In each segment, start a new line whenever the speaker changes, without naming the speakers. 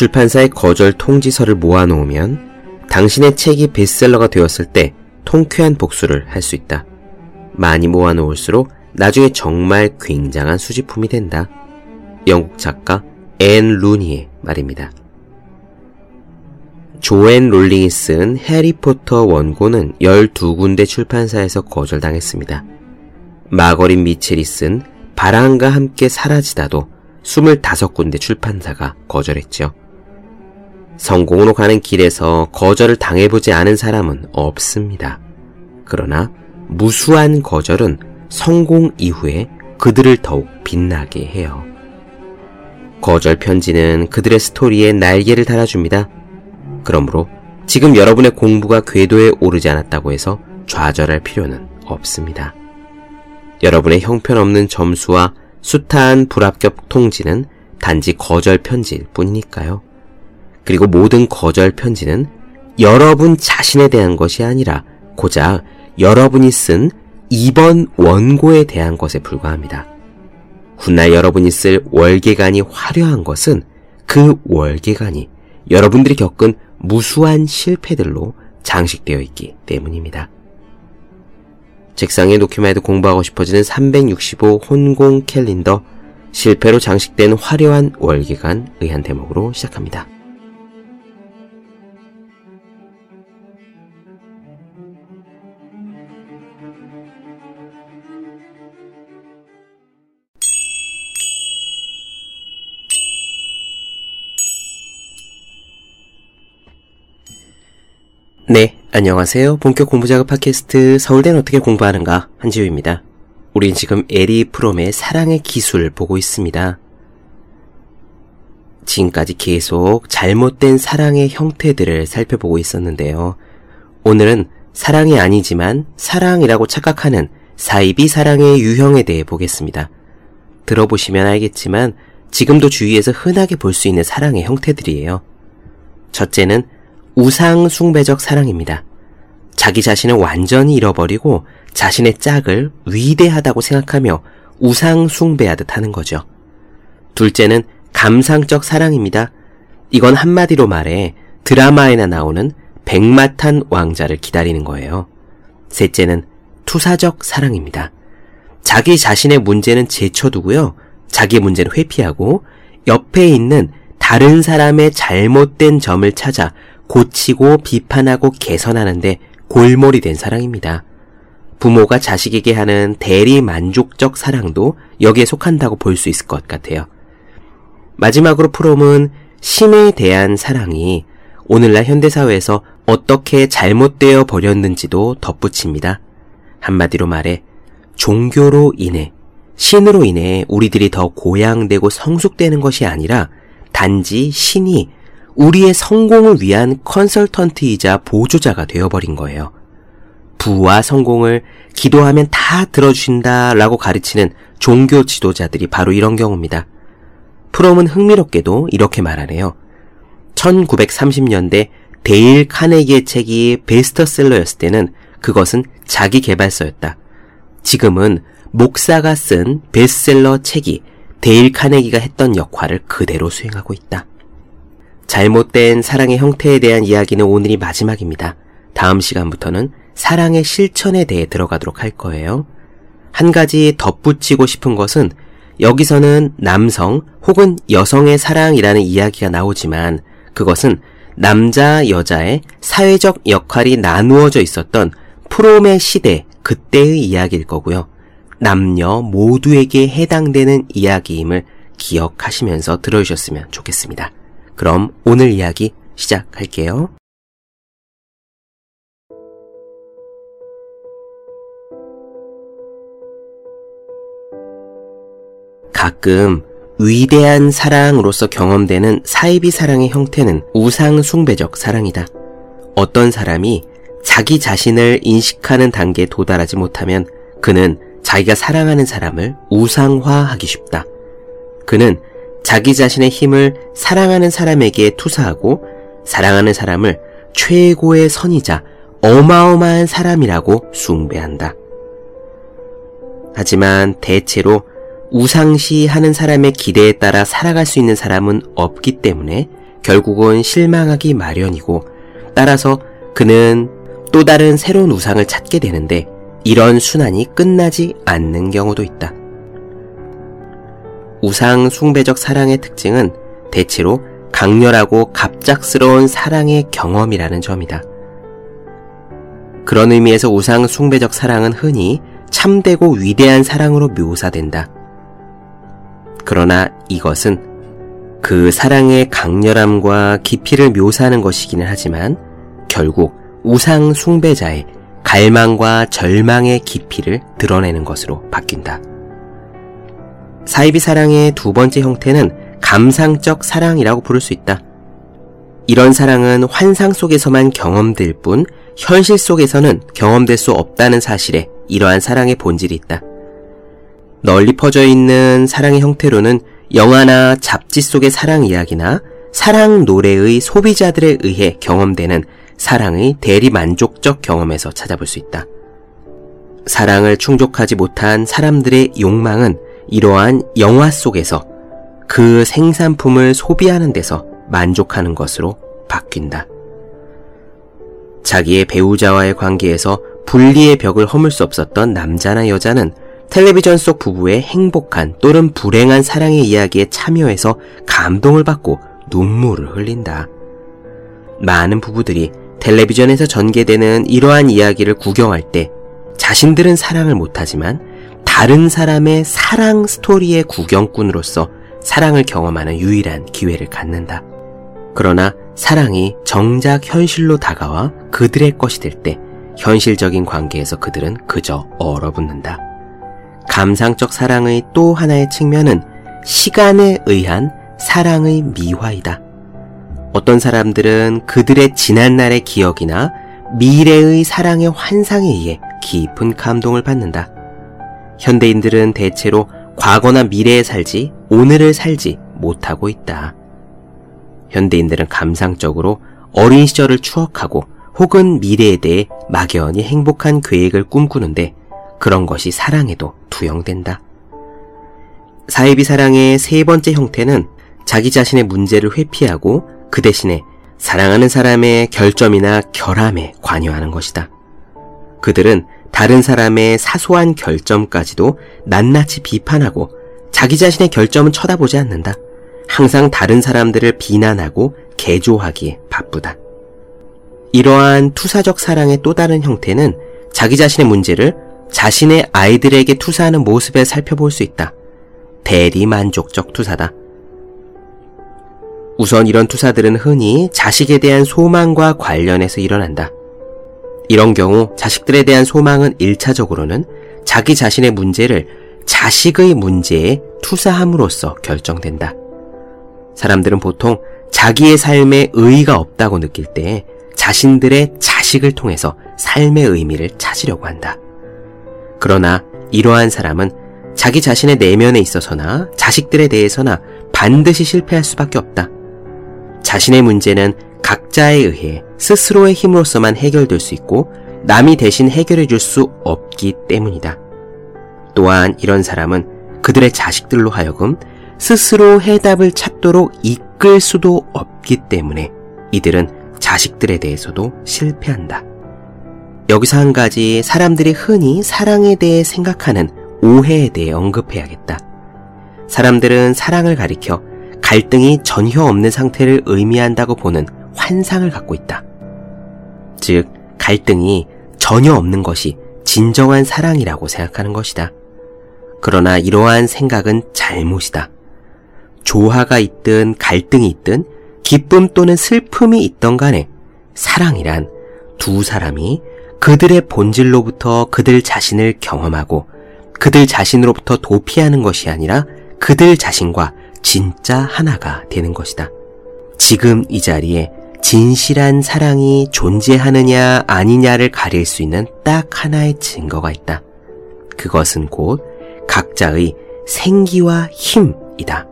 출판사의 거절 통지서를 모아놓으면 당신의 책이 베스트셀러가 되었을 때 통쾌한 복수를 할 수 있다. 많이 모아놓을수록 나중에 정말 굉장한 수집품이 된다. 영국 작가 앤 루니의 말입니다. 조앤 롤링이 쓴 해리포터 원고는 12군데 출판사에서 거절당했습니다. 마거릿 미첼이 쓴 바람과 함께 사라지다도 25군데 출판사가 거절했죠. 성공으로 가는 길에서 거절을 당해보지 않은 사람은 없습니다. 그러나 무수한 거절은 성공 이후에 그들을 더욱 빛나게 해요. 거절 편지는 그들의 스토리에 날개를 달아줍니다. 그러므로 지금 여러분의 공부가 궤도에 오르지 않았다고 해서 좌절할 필요는 없습니다. 여러분의 형편없는 점수와 숱한 불합격 통지는 단지 거절 편지일 뿐이니까요. 그리고 모든 거절 편지는 여러분 자신에 대한 것이 아니라 고작 여러분이 쓴 2번 원고에 대한 것에 불과합니다. 훗날 여러분이 쓸 월계관이 화려한 것은 그 월계관이 여러분들이 겪은 무수한 실패들로 장식되어 있기 때문입니다. 책상에 놓기만 해도 공부하고 싶어지는 365 혼공 캘린더 실패로 장식된 화려한 월계관 의한 대목으로 시작합니다. 안녕하세요. 본격 공부작업 팟캐스트 서울대는 어떻게 공부하는가 한지우입니다. 우린 지금 에리 프롬의 사랑의 기술 보고 있습니다. 지금까지 계속 잘못된 사랑의 형태들을 살펴보고 있었는데요. 오늘은 사랑이 아니지만 사랑이라고 착각하는 사이비 사랑의 유형에 대해 보겠습니다. 들어보시면 알겠지만 지금도 주위에서 흔하게 볼 수 있는 사랑의 형태들이에요. 첫째는 우상 숭배적 사랑입니다. 자기 자신을 완전히 잃어버리고 자신의 짝을 위대하다고 생각하며 우상 숭배하듯 하는 거죠. 둘째는 감상적 사랑입니다. 이건 한마디로 말해 드라마에나 나오는 백마탄 왕자를 기다리는 거예요. 셋째는 투사적 사랑입니다. 자기 자신의 문제는 제쳐두고요. 자기 문제는 회피하고 옆에 있는 다른 사람의 잘못된 점을 찾아 고치고 비판하고 개선하는데 골몰이 된 사랑입니다. 부모가 자식에게 하는 대리 만족적 사랑도 여기에 속한다고 볼 수 있을 것 같아요. 마지막으로 프롬은 신에 대한 사랑이 오늘날 현대사회에서 어떻게 잘못되어 버렸는지도 덧붙입니다. 한마디로 말해 종교로 인해 신으로 인해 우리들이 더 고양되고 성숙되는 것이 아니라 단지 신이 우리의 성공을 위한 컨설턴트이자 보조자가 되어버린 거예요. 부와 성공을 기도하면 다 들어주신다 라고 가르치는 종교 지도자들이 바로 이런 경우입니다. 프롬은 흥미롭게도 이렇게 말하네요. 1930년대 데일 카네기의 책이 베스트셀러였을 때는 그것은 자기 개발서였다. 지금은 목사가 쓴 베스트셀러 책이 데일 카네기가 했던 역할을 그대로 수행하고 있다. 잘못된 사랑의 형태에 대한 이야기는 오늘이 마지막입니다. 다음 시간부터는 사랑의 실천에 대해 들어가도록 할 거예요. 한 가지 덧붙이고 싶은 것은 여기서는 남성 혹은 여성의 사랑이라는 이야기가 나오지만 그것은 남자, 여자의 사회적 역할이 나누어져 있었던 프롬의 시대, 그때의 이야기일 거고요. 남녀 모두에게 해당되는 이야기임을 기억하시면서 들어주셨으면 좋겠습니다. 그럼 오늘 이야기 시작할게요. 가끔 위대한 사랑으로서 경험되는 사이비 사랑의 형태는 우상 숭배적 사랑이다. 어떤 사람이 자기 자신을 인식하는 단계에 도달하지 못하면 그는 자기가 사랑하는 사람을 우상화하기 쉽다. 그는 자기 자신의 힘을 사랑하는 사람에게 투사하고 사랑하는 사람을 최고의 선이자 어마어마한 사람이라고 숭배한다. 하지만 대체로 우상시 하는 사람의 기대에 따라 살아갈 수 있는 사람은 없기 때문에 결국은 실망하기 마련이고 따라서 그는 또 다른 새로운 우상을 찾게 되는데 이런 순환이 끝나지 않는 경우도 있다. 우상 숭배적 사랑의 특징은 대체로 강렬하고 갑작스러운 사랑의 경험이라는 점이다. 그런 의미에서 우상 숭배적 사랑은 흔히 참되고 위대한 사랑으로 묘사된다. 그러나 이것은 그 사랑의 강렬함과 깊이를 묘사하는 것이기는 하지만 결국 우상 숭배자의 갈망과 절망의 깊이를 드러내는 것으로 바뀐다. 사이비 사랑의 두 번째 형태는 감상적 사랑이라고 부를 수 있다. 이런 사랑은 환상 속에서만 경험될 뿐 현실 속에서는 경험될 수 없다는 사실에 이러한 사랑의 본질이 있다. 널리 퍼져 있는 사랑의 형태로는 영화나 잡지 속의 사랑 이야기나 사랑 노래의 소비자들에 의해 경험되는 사랑의 대리 만족적 경험에서 찾아볼 수 있다. 사랑을 충족하지 못한 사람들의 욕망은 이러한 영화 속에서 그 생산품을 소비하는 데서 만족하는 것으로 바뀐다. 자기의 배우자와의 관계에서 분리의 벽을 허물 수 없었던 남자나 여자는 텔레비전 속 부부의 행복한 또는 불행한 사랑의 이야기에 참여해서 감동을 받고 눈물을 흘린다. 많은 부부들이 텔레비전에서 전개되는 이러한 이야기를 구경할 때 자신들은 사랑을 못하지만 다른 사람의 사랑 스토리의 구경꾼으로서 사랑을 경험하는 유일한 기회를 갖는다. 그러나 사랑이 정작 현실로 다가와 그들의 것이 될 때 현실적인 관계에서 그들은 그저 얼어붙는다. 감상적 사랑의 또 하나의 측면은 시간에 의한 사랑의 미화이다. 어떤 사람들은 그들의 지난날의 기억이나 미래의 사랑의 환상에 의해 깊은 감동을 받는다. 현대인들은 대체로 과거나 미래에 살지 오늘을 살지 못하고 있다. 현대인들은 감상적으로 어린 시절을 추억하고 혹은 미래에 대해 막연히 행복한 계획을 꿈꾸는데 그런 것이 사랑에도 투영된다. 사이비 사랑의 세 번째 형태는 자기 자신의 문제를 회피하고 그 대신에 사랑하는 사람의 결점이나 결함에 관여하는 것이다. 그들은 다른 사람의 사소한 결점까지도 낱낱이 비판하고 자기 자신의 결점은 쳐다보지 않는다. 항상 다른 사람들을 비난하고 개조하기에 바쁘다. 이러한 투사적 사랑의 또 다른 형태는 자기 자신의 문제를 자신의 아이들에게 투사하는 모습에 살펴볼 수 있다. 대리만족적 투사다. 우선 이런 투사들은 흔히 자식에 대한 소망과 관련해서 일어난다. 이런 경우 자식들에 대한 소망은 1차적으로는 자기 자신의 문제를 자식의 문제에 투사함으로써 결정된다. 사람들은 보통 자기의 삶에 의의가 없다고 느낄 때 자신들의 자식을 통해서 삶의 의미를 찾으려고 한다. 그러나 이러한 사람은 자기 자신의 내면에 있어서나 자식들에 대해서나 반드시 실패할 수밖에 없다. 자신의 문제는 각자에 의해 스스로의 힘으로서만 해결될 수 있고 남이 대신 해결해 줄 수 없기 때문이다. 또한 이런 사람은 그들의 자식들로 하여금 스스로 해답을 찾도록 이끌 수도 없기 때문에 이들은 자식들에 대해서도 실패한다. 여기서 한 가지 사람들이 흔히 사랑에 대해 생각하는 오해에 대해 언급해야겠다. 사람들은 사랑을 가리켜 갈등이 전혀 없는 상태를 의미한다고 보는 환상을 갖고 있다. 즉, 갈등이 전혀 없는 것이 진정한 사랑이라고 생각하는 것이다. 그러나 이러한 생각은 잘못이다. 조화가 있든 갈등이 있든 기쁨 또는 슬픔이 있던 간에 사랑이란 두 사람이 그들의 본질로부터 그들 자신을 경험하고 그들 자신으로부터 도피하는 것이 아니라 그들 자신과 진짜 하나가 되는 것이다. 지금 이 자리에 진실한 사랑이 존재하느냐 아니냐를 가릴 수 있는 딱 하나의 증거가 있다. 그것은 곧 각자의 생기와 힘이다.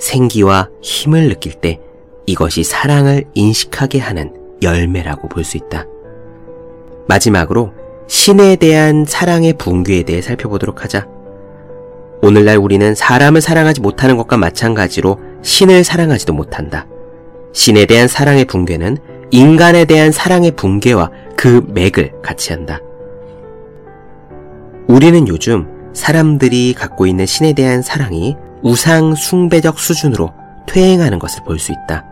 생기와 힘을 느낄 때 이것이 사랑을 인식하게 하는 열매라고 볼 수 있다. 마지막으로 신에 대한 사랑의 붕괴에 대해 살펴보도록 하자. 오늘날 우리는 사람을 사랑하지 못하는 것과 마찬가지로 신을 사랑하지도 못한다. 신에 대한 사랑의 붕괴는 인간에 대한 사랑의 붕괴와 그 맥을 같이 한다. 우리는 요즘 사람들이 갖고 있는 신에 대한 사랑이 우상 숭배적 수준으로 퇴행하는 것을 볼 수 있다.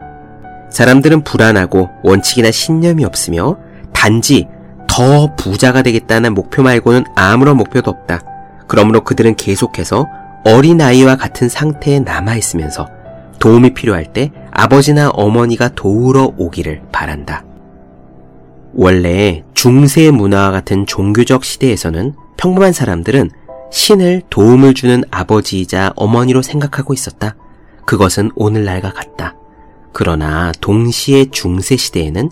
사람들은 불안하고 원칙이나 신념이 없으며 단지 더 부자가 되겠다는 목표 말고는 아무런 목표도 없다. 그러므로 그들은 계속해서 어린아이와 같은 상태에 남아있으면서 도움이 필요할 때 아버지나 어머니가 도우러 오기를 바란다. 원래 중세 문화와 같은 종교적 시대에서는 평범한 사람들은 신을 도움을 주는 아버지이자 어머니로 생각하고 있었다. 그것은 오늘날과 같다. 그러나 동시에 중세 시대에는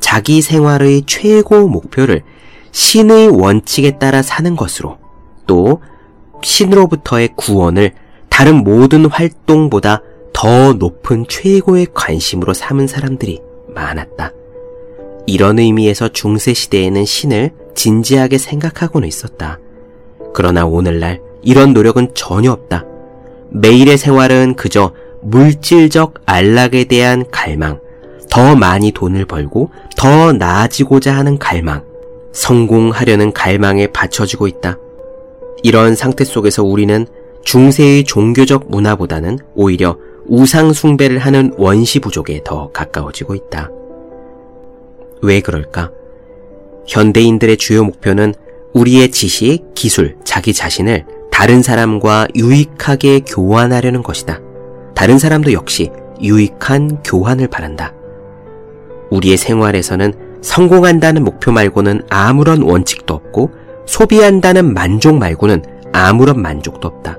자기 생활의 최고 목표를 신의 원칙에 따라 사는 것으로 또 신으로부터의 구원을 다른 모든 활동보다 더 높은 최고의 관심으로 삼은 사람들이 많았다. 이런 의미에서 중세 시대에는 신을 진지하게 생각하고는 있었다. 그러나 오늘날 이런 노력은 전혀 없다. 매일의 생활은 그저 물질적 안락에 대한 갈망, 더 많이 돈을 벌고 더 나아지고자 하는 갈망, 성공하려는 갈망에 받쳐지고 있다. 이런 상태 속에서 우리는 중세의 종교적 문화보다는 오히려 우상숭배를 하는 원시부족에 더 가까워지고 있다. 왜 그럴까? 현대인들의 주요 목표는 우리의 지식, 기술, 자기 자신을 다른 사람과 유익하게 교환하려는 것이다. 다른 사람도 역시 유익한 교환을 바란다. 우리의 생활에서는 성공한다는 목표 말고는 아무런 원칙도 없고 소비한다는 만족 말고는 아무런 만족도 없다.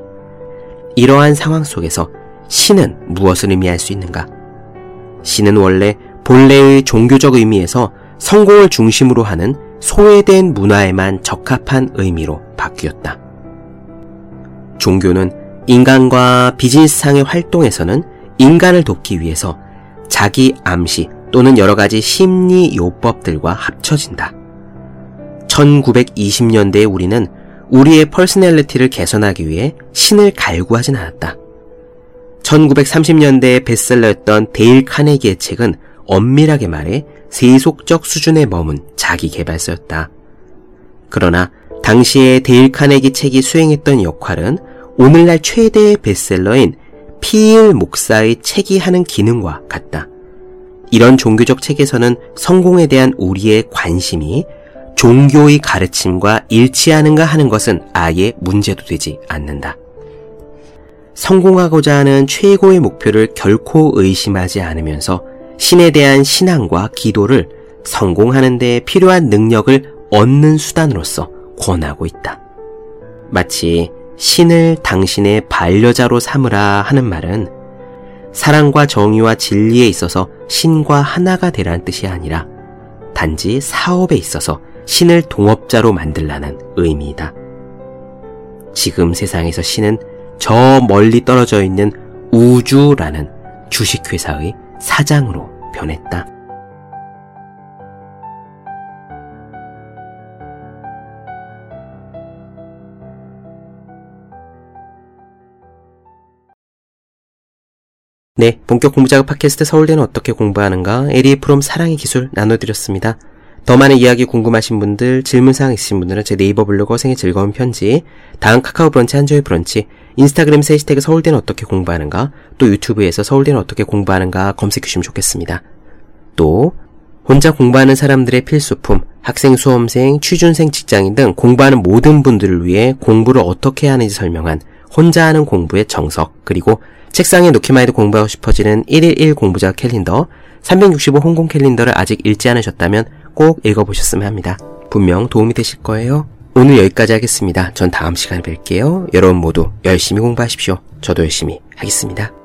이러한 상황 속에서 신은 무엇을 의미할 수 있는가? 신은 원래 본래의 종교적 의미에서 성공을 중심으로 하는 소외된 문화에만 적합한 의미로 바뀌었다. 종교는 인간과 비즈니스상의 활동에서는 인간을 돕기 위해서 자기 암시 또는 여러 가지 심리 요법들과 합쳐진다. 1920년대에 우리는 우리의 퍼스널리티를 개선하기 위해 신을 갈구하진 않았다. 1930년대에 베스트셀러였던 데일 카네기의 책은 엄밀하게 말해 세속적 수준에 머문 자기 개발서였다. 그러나 당시에 데일 카네기 책이 수행했던 역할은 오늘날 최대의 베스트셀러인 피일 목사의 책이 하는 기능과 같다. 이런 종교적 책에서는 성공에 대한 우리의 관심이 종교의 가르침과 일치하는가 하는 것은 아예 문제도 되지 않는다. 성공하고자 하는 최고의 목표를 결코 의심하지 않으면서 신에 대한 신앙과 기도를 성공하는 데 필요한 능력을 얻는 수단으로서 권하고 있다. 마치 신을 당신의 반려자로 삼으라 하는 말은 사랑과 정의와 진리에 있어서 신과 하나가 되라는 뜻이 아니라 단지 사업에 있어서 신을 동업자로 만들라는 의미이다. 지금 세상에서 신은 저 멀리 떨어져 있는 우주라는 주식회사의 사장으로 변했다. 네, 본격 공부작업 팟캐스트 서울대는 어떻게 공부하는가 에리 프롬 사랑의 기술 나눠드렸습니다. 더 많은 이야기 궁금하신 분들, 질문사항 있으신 분들은 제 네이버 블로그 어생의 즐거운 편지, 다음 카카오 브런치 한조의 브런치, 인스타그램 세시태그 서울대는 어떻게 공부하는가, 또 유튜브에서 서울대는 어떻게 공부하는가 검색해 주시면 좋겠습니다. 또, 혼자 공부하는 사람들의 필수품, 학생, 수험생, 취준생, 직장인 등 공부하는 모든 분들을 위해 공부를 어떻게 하는지 설명한 혼자 하는 공부의 정석, 그리고 책상에 놓기만 해도 공부하고 싶어지는 111 공부자 캘린더, 365 홍콩 캘린더를 아직 읽지 않으셨다면 꼭 읽어보셨으면 합니다. 분명 도움이 되실 거예요. 오늘 여기까지 하겠습니다. 전 다음 시간에 뵐게요. 여러분 모두 열심히 공부하십시오. 저도 열심히 하겠습니다.